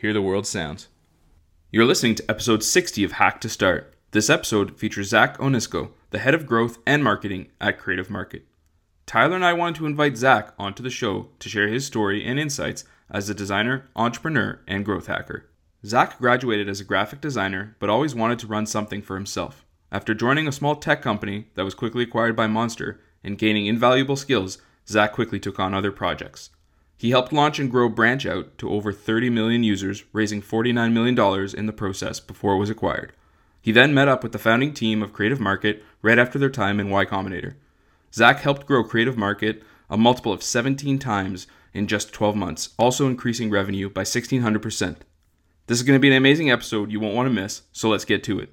Hear the World Sounds. You're listening to episode 60 of Hack to Start. This episode features Zach Onisko, the head of growth and marketing at Creative Market. Tyler and I wanted to invite Zach onto the show to share his story and insights as a designer, entrepreneur, and growth hacker. Zach graduated as a graphic designer, but always wanted to run something for himself. After joining a small tech company that was quickly acquired by Monster and gaining invaluable skills, Zach quickly took on other projects. He helped launch and grow Branch Out to over 30 million users, raising $49 million in the process before it was acquired. He then met up with the founding team of Creative Market right after their time in Y Combinator. Zach helped grow Creative Market a multiple of 17 times in just 12 months, also increasing revenue by 1600%. This is going to be an amazing episode you won't want to miss, so let's get to it.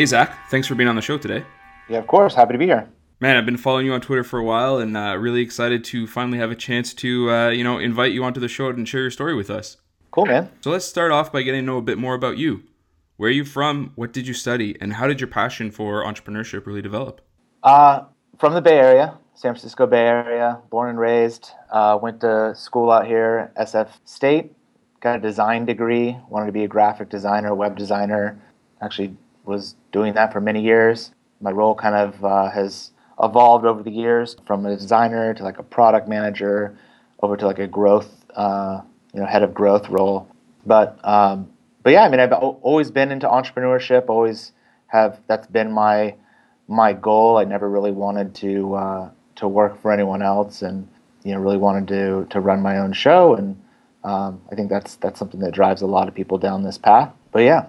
Hey, Zach. Thanks for being on the show today. Yeah, of course. Happy to be here. Man, I've been following you on Twitter for a while, and uh, really excited to finally have a chance to, uh, you know, invite you onto the show and share your story with us. Cool, man. So let's start off by getting to know a bit more about you. Where are you from? What did you study? And how did your passion for entrepreneurship really develop? Uh, from the Bay Area, San Francisco Bay Area, born and raised. Uh, went to school out here, SF State. Got a design degree. Wanted to be a graphic designer, web designer. Actually, was doing that for many years. My role kind of uh, has evolved over the years from a designer to like a product manager over to like a growth, uh, you know, head of growth role. But um, but yeah, I mean, I've always been into entrepreneurship. Always have. That's been my my goal. I never really wanted to uh, to work for anyone else, and you know, really wanted to to run my own show. And um, I think that's that's something that drives a lot of people down this path. But yeah,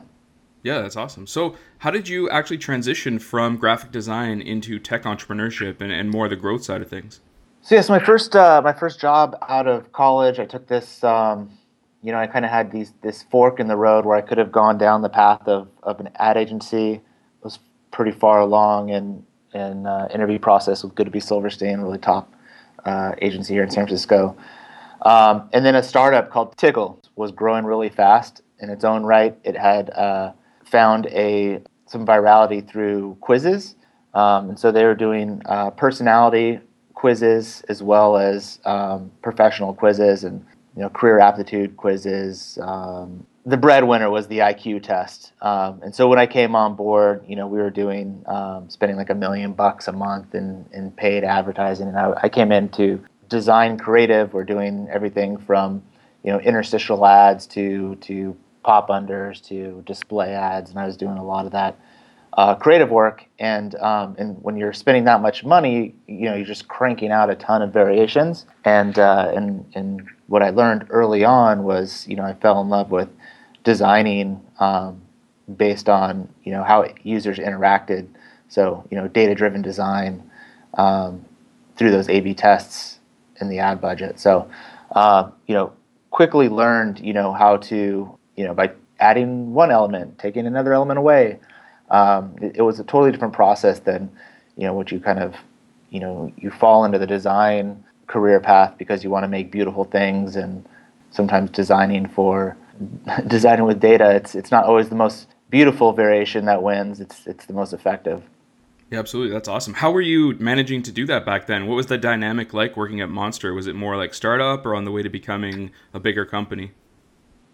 yeah, that's awesome. So, how did you actually transition from graphic design into tech entrepreneurship and, and more the growth side of things? So, yes, my first uh, my first job out of college, I took this. Um, you know, I kind of had these this fork in the road where I could have gone down the path of, of an ad agency. Was pretty far along in in uh, interview process with Goodby Silverstein, really top uh, agency here in San Francisco. Um, and then a startup called Tickle was growing really fast in its own right. It had uh, found a some virality through quizzes, um, and so they were doing uh, personality quizzes as well as um, professional quizzes and you know career aptitude quizzes. Um, the breadwinner was the IQ test, um, and so when I came on board, you know we were doing um, spending like a million bucks a month in in paid advertising, and I, I came in to design creative. We're doing everything from you know interstitial ads to to pop unders to display ads, and I was doing a lot of that uh, creative work. And um, and when you're spending that much money, you know, you're just cranking out a ton of variations. And uh, and and what I learned early on was, you know, I fell in love with designing um, based on you know how users interacted. So you know, data-driven design um, through those A/B tests in the ad budget. So uh, you know, quickly learned you know how to you know, by adding one element, taking another element away. Um, it, it, was a totally different process than, you know, what you kind of, you know, you fall into the design career path because you want to make beautiful things and sometimes designing for designing with data, it's it's not always the most beautiful variation that wins. It's it's the most effective. Yeah, absolutely. That's awesome. How were you managing to do that back then? What was the dynamic like working at Monster? Was it more like startup or on the way to becoming a bigger company?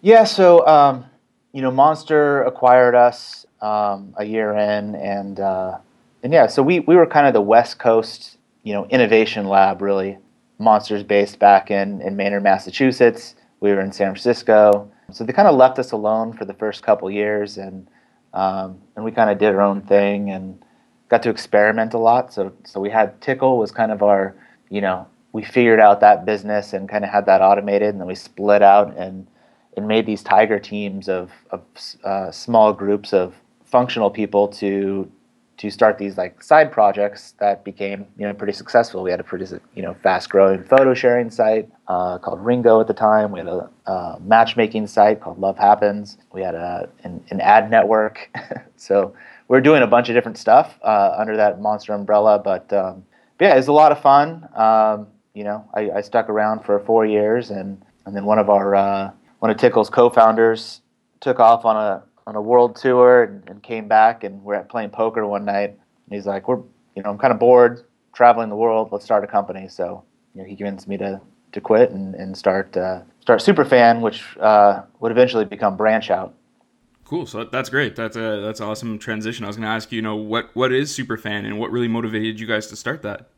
Yeah, so um, you know, Monster acquired us um, a year in, and uh, and yeah, so we we were kind of the West Coast, you know, innovation lab really. Monsters based back in in Maynard, Massachusetts. We were in San Francisco, so they kind of left us alone for the first couple years, and um, and we kind of did our own thing and got to experiment a lot. So so we had Tickle was kind of our you know we figured out that business and kind of had that automated, and then we split out and and made these tiger teams of, of uh, small groups of functional people to to start these like side projects that became you know pretty successful. We had a pretty you know fast growing photo sharing site uh, called Ringo at the time. We had a, a, matchmaking site called Love Happens. We had a an, an ad network. so we are doing a bunch of different stuff uh, under that monster umbrella. But, um, but yeah, it was a lot of fun. Um, you know, I, I, stuck around for four years, and and then one of our uh, one of Tickle's co-founders took off on a on a world tour and, and came back, and we're at playing poker one night. And he's like, "We're, you know, I'm kind of bored traveling the world. Let's start a company." So, you know, he convinced me to to quit and and start uh, start Superfan, which uh, would eventually become Branch Out. Cool. So that's great. That's a that's awesome transition. I was going to ask you, you know, what what is Superfan and what really motivated you guys to start that?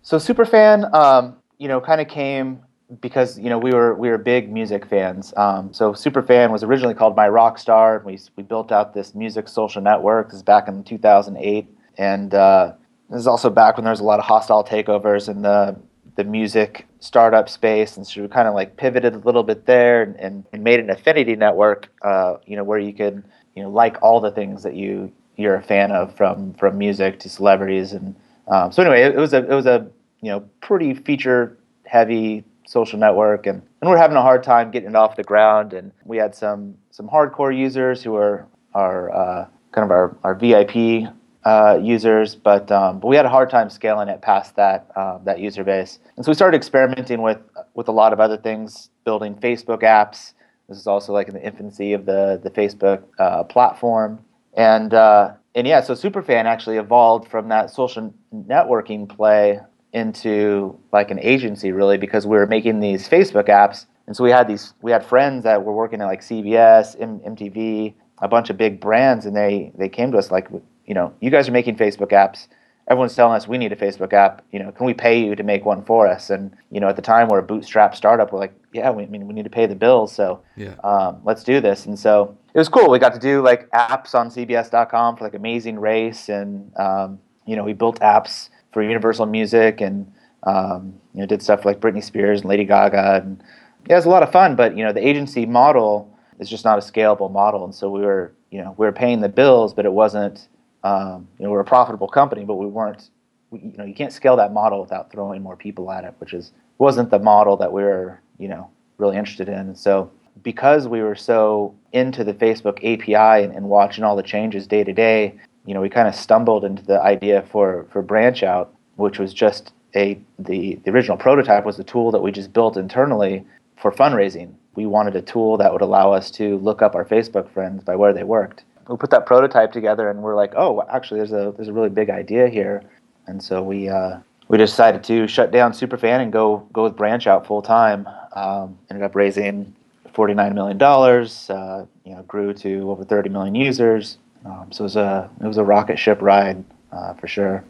So Superfan, um, you know, kind of came because you know we were we were big music fans. Um, so Superfan was originally called My Rockstar. We we built out this music social network. This is back in 2008, and uh, this is also back when there was a lot of hostile takeovers in the the music startup space, and so we kind of like pivoted a little bit there and, and, and made an affinity network. Uh, you know where you could you know like all the things that you you're a fan of from from music to celebrities and um, so anyway it, it was a it was a you know pretty feature heavy social network, and, and we're having a hard time getting it off the ground. And we had some some hardcore users who are are uh, kind of our our VIP uh, users, but um, but we had a hard time scaling it past that uh, that user base. And so we started experimenting with with a lot of other things, building Facebook apps. This is also like in the infancy of the the Facebook uh, platform, and uh, and yeah, so Superfan actually evolved from that social networking play into like an agency really because we were making these Facebook apps. And so we had these we had friends that were working at like CBS, M- MTV, a bunch of big brands, and they they came to us like, you know, you guys are making Facebook apps. Everyone's telling us we need a Facebook app. You know, can we pay you to make one for us? And you know, at the time we're a bootstrap startup. We're like, yeah, we I mean we need to pay the bills, so yeah. um, let's do this. And so it was cool. We got to do like apps on CBS.com for like Amazing Race, and um, you know, we built apps for Universal Music and um, you know did stuff like Britney Spears and Lady Gaga and yeah, it was a lot of fun. But you know the agency model is just not a scalable model, and so we were you know we were paying the bills, but it wasn't um, you know we're a profitable company, but we weren't. We, you know you can't scale that model without throwing more people at it, which is wasn't the model that we were you know really interested in. And so because we were so into the Facebook API and, and watching all the changes day to day, you know, we kind of stumbled into the idea for for branch out, which was just a the the original prototype was a tool that we just built internally for fundraising. We wanted a tool that would allow us to look up our Facebook friends by where they worked. We put that prototype together, and we're like, oh, actually, there's a there's a really big idea here, and so we uh, we decided to shut down Superfan and go go with Branch Out full time. Um, ended up raising forty nine million dollars. Uh, you know, grew to over thirty million users um, so it was a it was a rocket ship ride uh, for sure.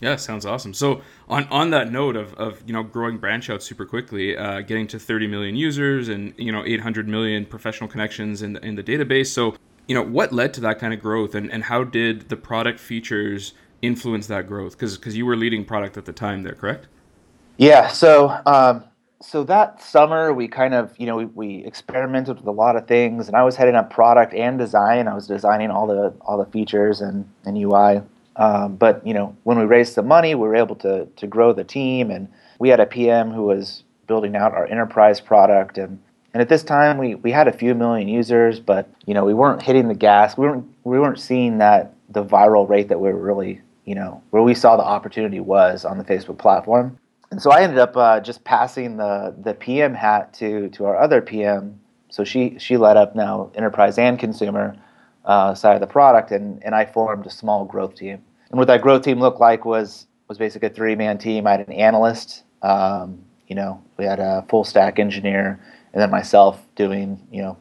Yeah, sounds awesome. So on on that note of, of you know growing branch out super quickly, uh, getting to 30 million users and you know 800 million professional connections in the, in the database. So you know what led to that kind of growth, and, and how did the product features influence that growth? Because because you were leading product at the time there, correct? Yeah. So um, so that summer we kind of you know we, we, experimented with a lot of things and i was heading up product and design. I was designing all the all the features and, and ui um, but you know when we raised some money we were able to to grow the team and we had a pm who was building out our enterprise product and and at this time we, we had a few million users but you know we weren't hitting the gas. We weren't we weren't seeing that the viral rate that we were really you know where we saw the opportunity was on the facebook platform and so I ended up uh, just passing the the PM hat to to our other PM. So she she led up now enterprise and consumer uh, side of the product, and and I formed a small growth team. And what that growth team looked like was was basically a three man team. I had an analyst. Um, you know, we had a full stack engineer, and then myself doing you know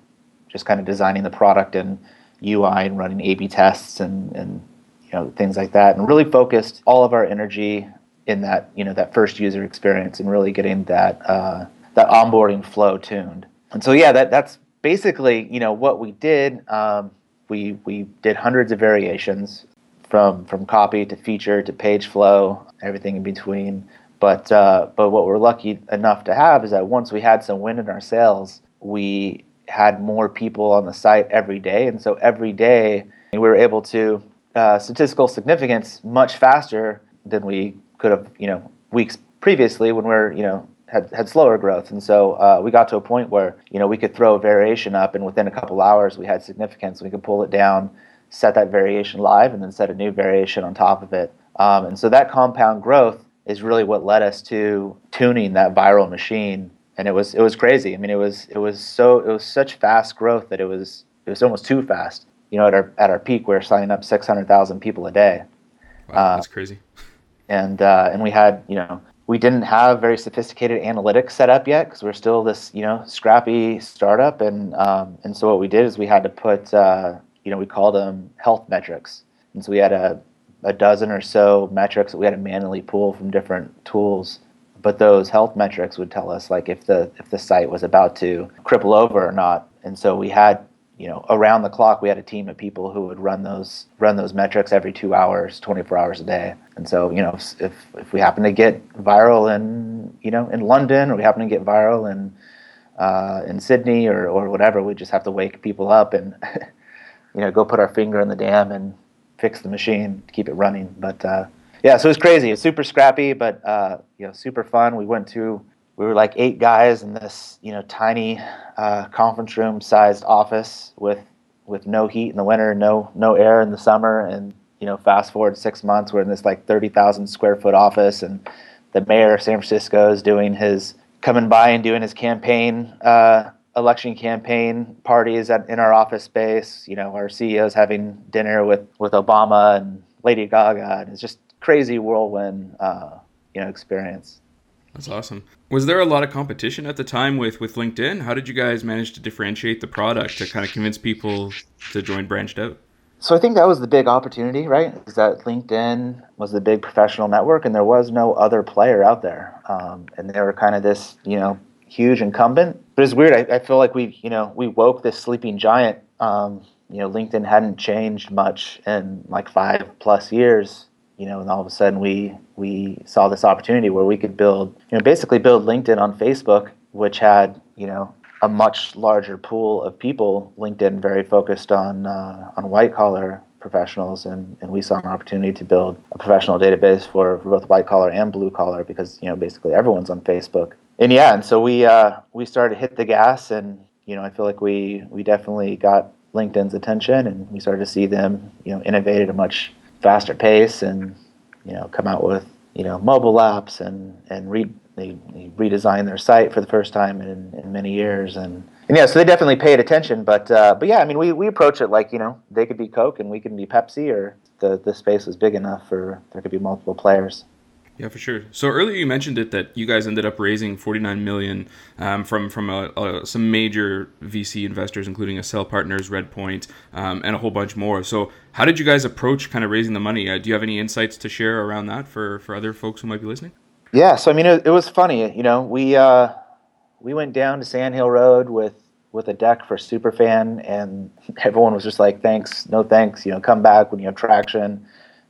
just kind of designing the product and UI and running A/B tests and and you know things like that, and really focused all of our energy in that you know that first user experience and really getting that uh, that onboarding flow tuned. And so yeah, that that's basically you know what we did. Um, we we did hundreds of variations from from copy to feature to page flow, everything in between. But uh, but what we're lucky enough to have is that once we had some wind in our sails, we had more people on the site every day, and so every day we were able to uh, statistical significance much faster than we could have, you know, weeks previously when we're, you know, had, had slower growth. And so uh, we got to a point where, you know, we could throw a variation up and within a couple hours we had significance. We could pull it down, set that variation live, and then set a new variation on top of it. Um, and so that compound growth is really what led us to tuning that viral machine. And it was it was crazy. I mean, it was it was so it was such fast growth that it was it was almost too fast. You know, at our at our peak, we were signing up six hundred thousand people a day. Wow, that's uh, crazy. And uh, and we had you know we didn't have very sophisticated analytics set up yet because we're still this you know scrappy startup. And um, and so what we did is we had to put uh, you know we called them health metrics. And so we had a, a dozen or so metrics that we had to manually pull from different tools. But those health metrics would tell us like if the if the site was about to cripple over or not. And so we had you know around the clock we had a team of people who would run those run those metrics every two hours 24 hours a day. And so you know if if we happen to get viral in you know in london or we happen to get viral in uh, in sydney or, or whatever we just have to wake people up and you know go put our finger in the dam and fix the machine to keep it running. But uh, yeah so it was crazy. It's super scrappy but uh, you know super fun. We went to we were like eight guys in this you know tiny uh, conference room sized office with with no heat in the winter, no no air in the summer, and you know fast forward six months, we're in this like thirty thousand square foot office, and the mayor of San Francisco is doing his coming by and doing his campaign. Uh, election campaign parties at, in our office space. You know, our CEO's having dinner with, with Obama and Lady Gaga, and it's just crazy whirlwind, uh, you know, experience. That's awesome. Was there a lot of competition at the time with with LinkedIn? How did you guys manage to differentiate the product to kind of convince people to join Branch Out? So I think that was the big opportunity, right? Is that LinkedIn was the big professional network, and there was no other player out there, um, and they were kind of this, you know, huge incumbent. But it's weird. I, I feel like we, you know, we woke this sleeping giant. Um, you know, LinkedIn hadn't changed much in like five plus years, you know, and all of a sudden we we saw this opportunity where we could build, you know, basically build LinkedIn on Facebook, which had, you know, a much larger pool of people. LinkedIn very focused on uh, on white collar professionals, and, and we saw an opportunity to build a professional database for, both white collar and blue collar because you know basically everyone's on Facebook. And yeah, and so we uh, we started to hit the gas, and you know I feel like we we definitely got LinkedIn's attention, and we started to see them you know innovate at a much faster pace and you know come out with you know mobile apps and and re, they, they redesign their site for the first time in, in many years and, and yeah so they definitely paid attention but uh, but yeah I mean we, we approach it like you know they could be Coke and we can be Pepsi or the the space was big enough for there could be multiple players. Yeah, for sure. So earlier you mentioned it that you guys ended up raising 49 million um, from from a, a, some major VC investors, including Accel Partners, Redpoint, um, and a whole bunch more. So how did you guys approach kind of raising the money? Uh, do you have any insights to share around that for for other folks who might be listening? Yeah, so I mean, it, it was funny. You know, we uh, we went down to Sand Hill Road with with a deck for Superfan, and everyone was just like, "Thanks, no thanks." You know, come back when you have traction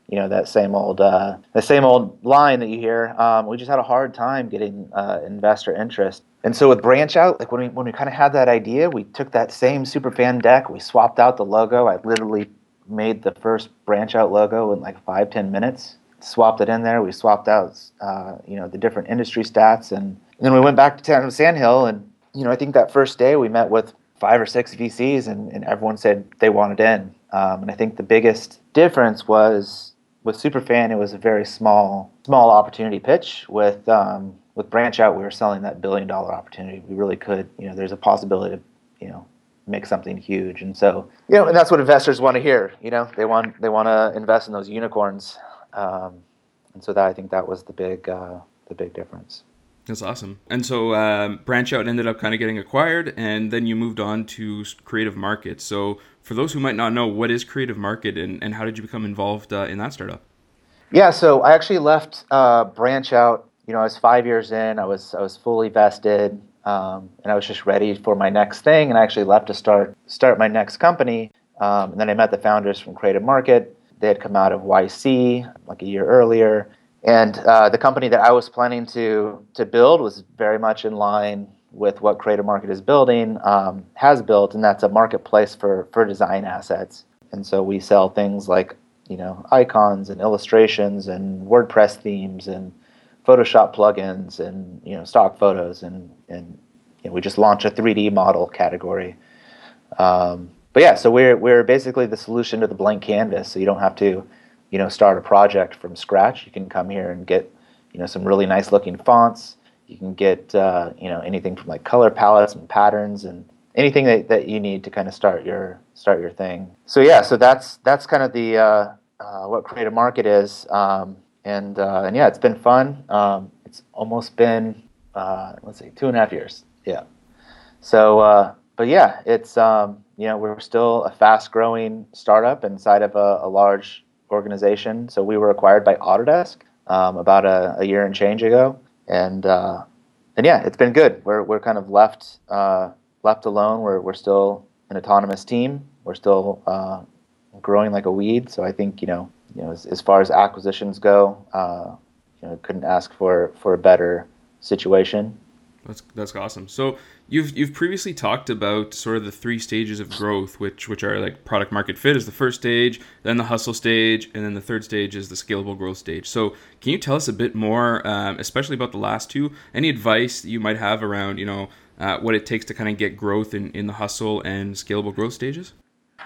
you know that same old uh, the same old line that you hear. Um, we just had a hard time getting uh, investor interest. And so with branch out, like when we when we kind of had that idea, we took that same superfan deck, we swapped out the logo. I literally made the first branch out logo in like five ten minutes. Swapped it in there. We swapped out uh, you know the different industry stats, and, and then we went back to town Sandhill, and you know I think that first day we met with five or six VCs, and, and everyone said they wanted in. Um, and I think the biggest difference was with Superfan, it was a very small small opportunity pitch. With um, with Branch Out, we were selling that billion dollar opportunity. We really could, you know, there's a possibility to, you know, make something huge. And so, you know, and that's what investors want to hear. You know, they want they want to invest in those unicorns. Um, and so that I think that was the big uh, the big difference. That's awesome. And so um, Branch Out ended up kind of getting acquired, and then you moved on to Creative Market. So for those who might not know, what is Creative Market, and, and how did you become involved uh, in that startup? Yeah, so I actually left uh, Branch Out. You know, I was five years in. I was I was fully vested, um, and I was just ready for my next thing. And I actually left to start start my next company. Um, and then I met the founders from Creative Market. They had come out of YC like a year earlier and uh, the company that I was planning to to build was very much in line with what Creative Market is building, um, has built, and that's a marketplace for for design assets. And so we sell things like you know icons and illustrations and WordPress themes and Photoshop plugins and you know stock photos and and you know, we just launched a 3D model category. Um, but yeah, so we're we're basically the solution to the blank canvas. So you don't have to, you know, start a project from scratch. You can come here and get, you know, some really nice looking fonts. You can get, uh, you know, anything from like color palettes and patterns and anything that, that you need to kind of start your start your thing. So yeah, so that's that's kind of the uh, uh, what creative market is. Um, and uh, and yeah, it's been fun. Um, it's almost been uh, let's see, two and a half years. Yeah. So, uh, but yeah, it's um, you know we're still a fast-growing startup inside of a, a, large organization. So we were acquired by Autodesk um, about a, a, year and change ago, and uh, and yeah, it's been good. We're we're kind of left uh, left alone. We're we're still an autonomous team. We're still uh, growing like a weed. So I think you know you know as, as far as acquisitions go, uh, you know couldn't ask for for a better situation. That's that's awesome. So you've you've previously talked about sort of the three stages of growth, which which are like product market fit is the first stage, then the hustle stage, and then the third stage is the scalable growth stage. So can you tell us a bit more, um, especially about the last two? Any advice that you might have around you know uh, what it takes to kind of get growth in in the hustle and scalable growth stages?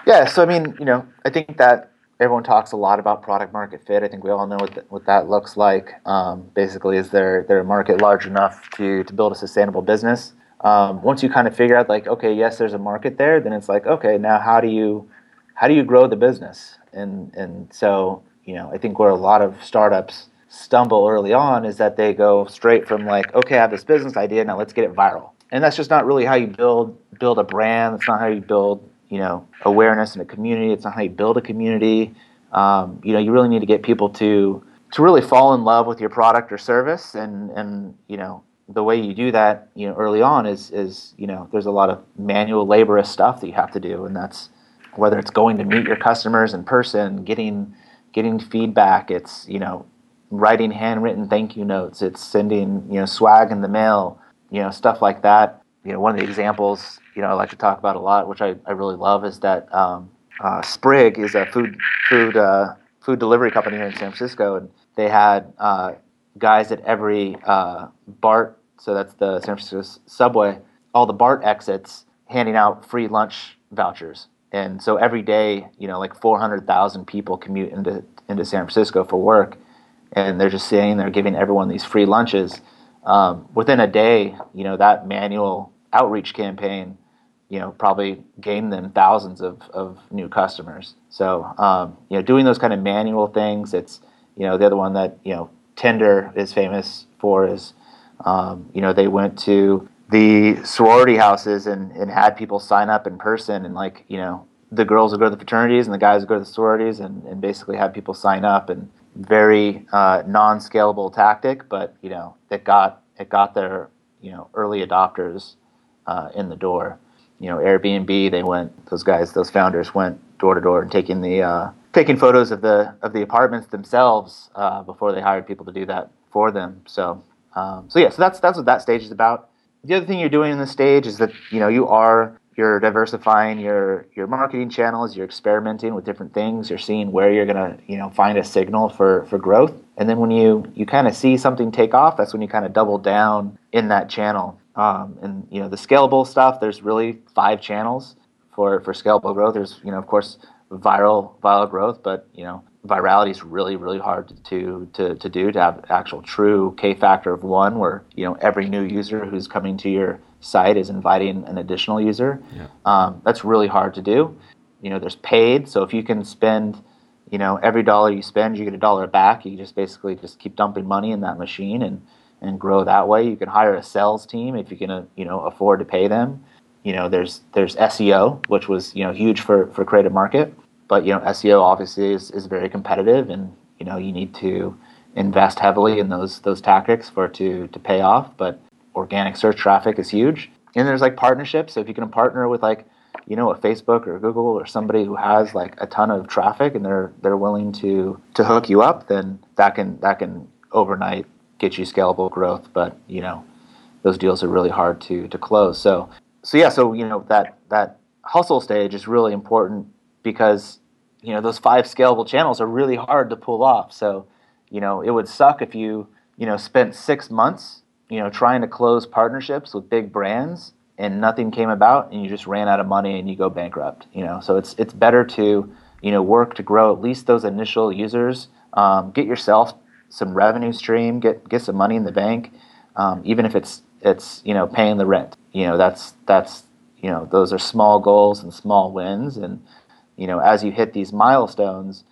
Yeah. So I mean, you know, I think that everyone talks a lot about product market fit. I think we all know what, the, what that looks like. Um, basically, is there there a market large enough to to build a sustainable business? Um, once you kind of figure out like, okay, yes, there's a market there, then it's like, okay, now how do you how do you grow the business? And and so you know, I think where a lot of startups stumble early on is that they go straight from like, okay, I have this business idea, now let's get it viral. And that's just not really how you build build a brand. That's not how you build you know awareness in a community. It's not how you build a community. Um, you know, you really need to get people to to really fall in love with your product or service, and and you know the way you do that, you know, early on is is you know there's a lot of manual laborious stuff that you have to do, and that's whether it's going to meet your customers in person, getting getting feedback. It's you know writing handwritten thank you notes. It's sending you know swag in the mail. You know stuff like that. You know one of the examples you know I like to talk about a lot, which I, I really love, is that um, uh, Sprig is a food food uh, food delivery company here in San Francisco, and they had uh, guys at every uh, BART, so that's the San Francisco subway, all the BART exits, handing out free lunch vouchers. And so every day, you know, like 400,000 people commute into into San Francisco for work, and they're just sitting there giving everyone these free lunches. Um, within a day, you know, that manual outreach campaign you know, probably gained them thousands of, of new customers. So, um, you know, doing those kind of manual things, it's, you know, the other one that, you know, Tinder is famous for is, um, you know, they went to the sorority houses and, and had people sign up in person and like, you know, the girls would go to the fraternities and the guys would go to the sororities and, and basically have people sign up and very uh, non-scalable tactic, but, you know, it got, it got their, you know, early adopters uh, in the door you know Airbnb. They went those guys, those founders went door to door and taking the uh, taking photos of the of the apartments themselves uh, before they hired people to do that for them. So um, so yeah, so that's that's what that stage is about. The other thing you're doing in this stage is that you know you are you're diversifying your your marketing channels you're experimenting with different things you're seeing where you're to you know find a signal for for growth and then when you you kind of see something take off that's when you kind of double down in that channel um, and you know the scalable stuff. There's really five channels for for scalable growth. There's you know of course viral viral growth, but you know virality is really really hard to to to do to have actual true K factor of one, where you know every new user who's coming to your site is inviting an additional user. Yeah. Um, that's really hard to do. You know, there's paid, so if you can spend, you know, every dollar you spend, you get a dollar back. You just basically just keep dumping money in that machine, and and grow that way. You can hire a sales team if you can, uh, you know, afford to pay them. You know, there's there's SEO, which was you know huge for for creative market, but you know SEO obviously is, is very competitive, and you know you need to invest heavily in those those tactics for it to to pay off. But organic search traffic is huge, and there's like partnerships. So if you can partner with like you know a Facebook or Google or somebody who has like a ton of traffic and they're they're willing to to hook you up, then that can that can overnight get you scalable growth, but you know those deals are really hard to to close. So so yeah, so you know that that hustle stage is really important because you know those five scalable channels are really hard to pull off. So you know it would suck if you you know spent six months you know trying to close partnerships with big brands and nothing came about and you just ran out of money and you go bankrupt you know so it's it's better to you know work to grow at least those initial users um, get yourself some revenue stream get get some money in the bank um, even if it's it's you know paying the rent you know that's that's you know those are small goals and small wins and you know as you hit these milestones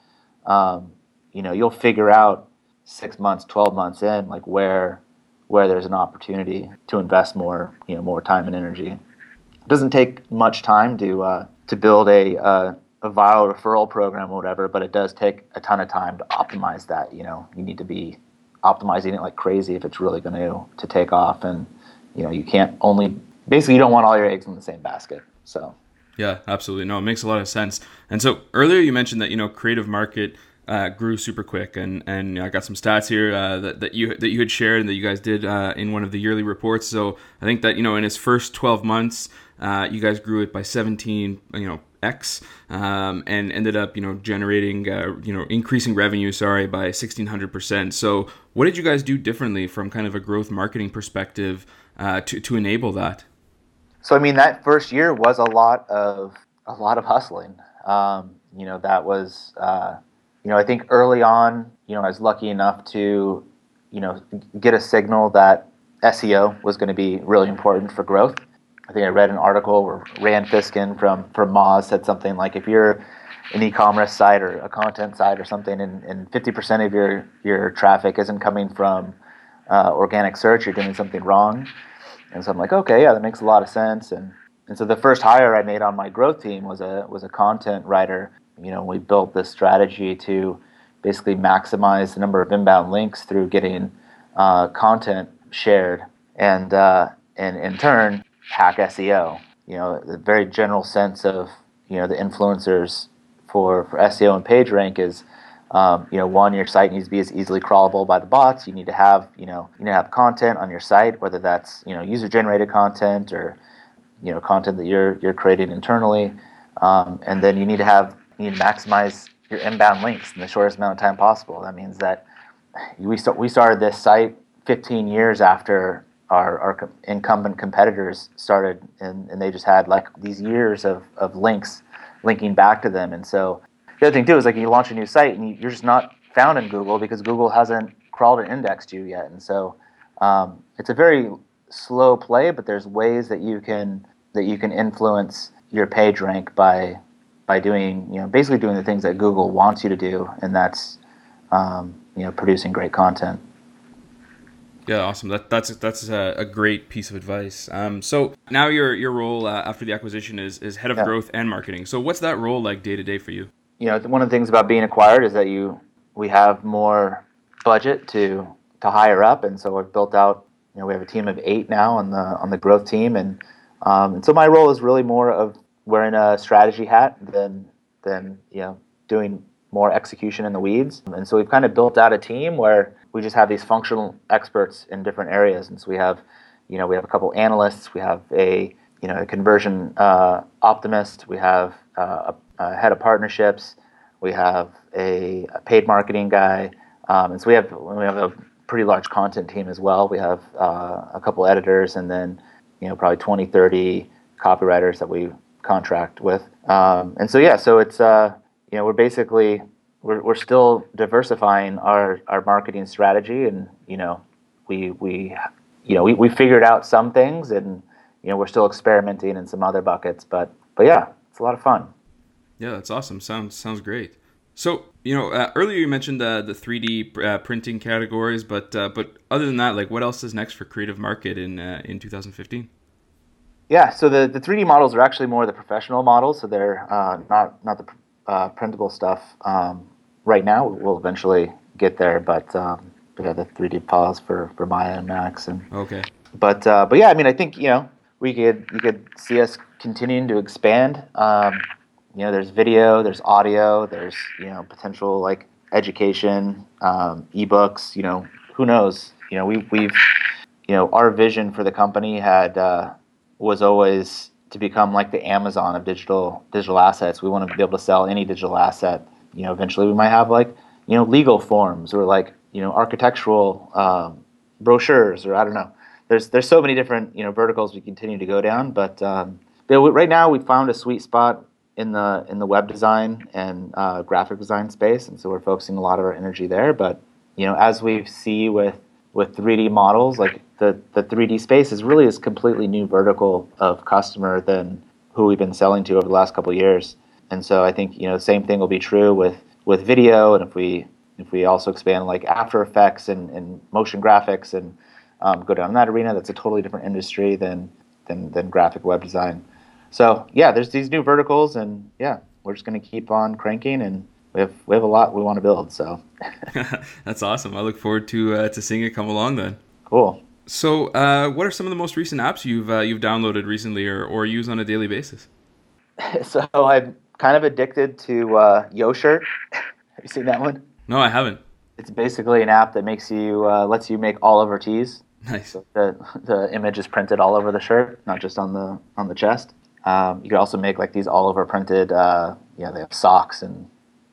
um, you know you'll figure out six months 12 months in like where where there's an opportunity to invest more, you know, more time and energy. It doesn't take much time to uh, to build a uh, a viral referral program or whatever, but it does take a ton of time to optimize that. You know, you need to be optimizing it like crazy if it's really going to to take off, and you know, you can't only basically you don't want all your eggs in the same basket. So. Yeah, absolutely. No, it makes a lot of sense. And so earlier you mentioned that you know creative market uh, grew super quick, and and I got some stats here uh, that, that you that you had shared and that you guys did uh, in one of the yearly reports. So I think that you know in its first 12 months, uh, you guys grew it by 17, you know, x, um, and ended up you know generating uh, you know increasing revenue. Sorry, by 1600 percent. So what did you guys do differently from kind of a growth marketing perspective uh, to to enable that? So I mean that first year was a lot of a lot of hustling. Um, you know that was you know, I think early on, you know, I was lucky enough to, you know, get a signal that SEO was going to be really important for growth. I think I read an article where Rand Fishkin from from Moz said something like, if you're an e-commerce site or a content site or something, and, and 50% of your your traffic isn't coming from uh, organic search, you're doing something wrong. And so I'm like, okay, yeah, that makes a lot of sense. And and so the first hire I made on my growth team was a was a content writer you know, we built this strategy to basically maximize the number of inbound links through getting uh, content shared, and uh, and in turn hack SEO. You know, the very general sense of you know the influencers for for SEO and PageRank is. Um, you know, one, your site needs to be as easily crawlable by the bots. You need to have, you know, you need to have content on your site, whether that's, you know, user-generated content or, you know, content that you're you're creating internally. Um, and then you need to have you need to maximize your inbound links in the shortest amount of time possible. That means that we start, we started this site 15 years after our, our incumbent competitors started, and, and they just had like these years of, of links linking back to them. And so the other thing too is like you launch a new site and you're just not found in Google because Google hasn't crawled and indexed you yet. And so um, it's a very slow play, but there's ways that you can that you can influence your page rank by by doing you know basically doing the things that Google wants you to do, and that's um, you know producing great content. Yeah, awesome. That, that's that's a, a, great piece of advice. Um, so now your your role uh, after the acquisition is is head of yeah. growth and marketing. So what's that role like day to day for you? You know, one of the things about being acquired is that you we have more budget to to hire up, and so we've built out. You know, we have a team of eight now on the on the growth team, and um, and so my role is really more of wearing a strategy hat than than you know doing more execution in the weeds. And so we've kind of built out a team where we just have these functional experts in different areas. And so we have, you know, we have a couple analysts, we have a you know a conversion uh, optimist, we have uh, a, a, head of partnerships, we have a, a paid marketing guy, um, and so we have we have a pretty large content team as well. We have uh, a couple editors, and then you know probably 20, 30 copywriters that we contract with. Um, and so yeah, so it's uh, you know we're basically we're, we're still diversifying our, our marketing strategy, and you know we we you know we, we figured out some things, and you know we're still experimenting in some other buckets, but but yeah, it's a lot of fun. Yeah, that's awesome. Sounds sounds great. So you know, uh, earlier you mentioned uh, the 3D uh, printing categories, but uh, but other than that, like what else is next for Creative Market in uh, in 2015? Yeah, so the, the 3D models are actually more the professional models, so they're uh, not not the uh, printable stuff um, right now. We'll eventually get there, but um, we have the 3D files for, for Maya and Max. And, okay. But uh, but yeah, I mean, I think you know we could you could see us continuing to expand. Um, you know, there's video, there's audio, there's you know potential like education, um, ebooks. You know, who knows? You know, we we've you know our vision for the company had uh, was always to become like the Amazon of digital digital assets. We want to be able to sell any digital asset. You know, eventually we might have like you know legal forms or like you know architectural um, brochures or I don't know. There's there's so many different you know verticals we continue to go down, but um, right now we found a sweet spot in the in the web design and uh, graphic design space, and so we're focusing a lot of our energy there. But you know, as we see with with 3D models, like the the 3D space is really is completely new vertical of customer than who we've been selling to over the last couple years. And so I think you know the same thing will be true with with video, and if we if we also expand like After Effects and, and motion graphics and um, go down that arena, that's a totally different industry than than than graphic web design. So yeah, there's these new verticals, and yeah, we're just going to keep on cranking, and we have we have a lot we want to build. So that's awesome. I look forward to uh, to seeing it come along then. Cool. So, uh, what are some of the most recent apps you've uh, you've downloaded recently or, or use on a daily basis? so I'm kind of addicted to uh, YoShirt. have you seen that one? No, I haven't. It's basically an app that makes you uh, lets you make all over tees. Nice. So the the image is printed all over the shirt, not just on the on the chest. Um, you could also make like these all over printed, uh, yeah, they have socks and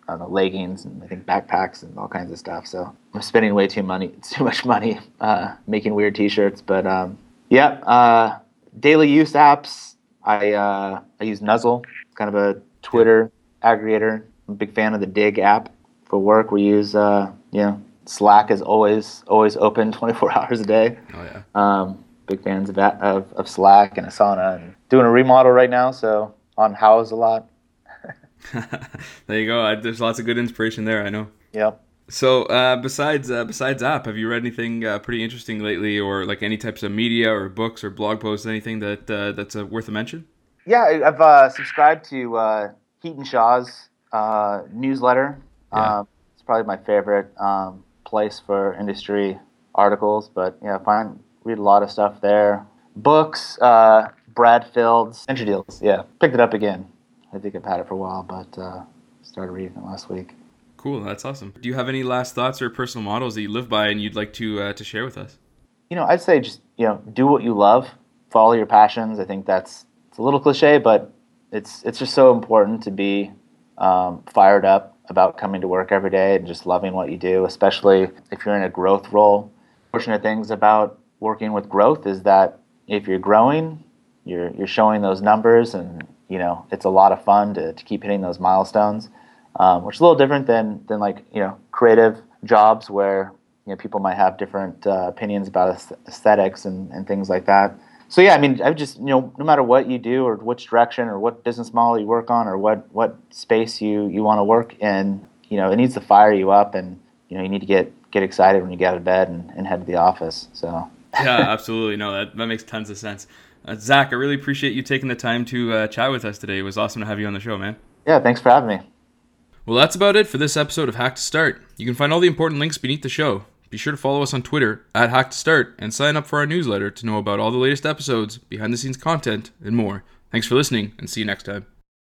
I don't know, leggings and I think backpacks and all kinds of stuff. So I'm spending way too money, too much money uh, making weird T-shirts. But um, yeah, uh, daily use apps. I uh, I use Nuzzle, kind of a Twitter aggregator. I'm a big fan of the Dig app for work. We use uh, you know Slack is always always open 24 hours a day. Oh yeah. Um, big fans of, of, of Slack and Asana and doing a remodel right now, so on Houzz a lot. there you go. I, there's lots of good inspiration there. I know. Yep. So uh, besides uh, besides app, have you read anything uh, pretty interesting lately, or like any types of media or books or blog posts, anything that uh, that's uh, worth a mention? Yeah, I've uh, subscribed to Hiten Shah's newsletter. Yeah. Um, it's probably my favorite um, place for industry articles, but yeah, find read a lot of stuff there. Books, Brad Feld's Deals. Yeah, picked it up again. I think I've had it for a while, but uh, started reading it last week. Cool, that's awesome. Do you have any last thoughts or personal models that you live by and you'd like to uh, to share with us? You know, I'd say just you know do what you love, follow your passions. I think that's it's a little cliche, but it's it's just so important to be um, fired up about coming to work every day and just loving what you do, especially if you're in a growth role. Fortunate things about working with growth is that if you're growing, you're you're showing those numbers and you know it's a lot of fun to, to keep hitting those milestones um, which is a little different than than like you know creative jobs where you know people might have different uh, opinions about aesthetics and, and things like that. So yeah i mean i just you know no matter what you do or which direction or what business model you work on or what what space you you want to work in you know it needs to fire you up and you know you need to get get excited when you get out of bed and, and head to the office. So yeah absolutely no that, that makes tons of sense uh, Zach, I really appreciate you taking the time to uh, chat with us today. It was awesome to have you on the show, man. Yeah, thanks for having me. Well, that's about it for this episode of Hack to Start. You can find all the important links beneath the show. Be sure to follow us on Twitter at Hack to Start and sign up for our newsletter to know about all the latest episodes, behind the scenes content, and more. Thanks for listening, and see you next time.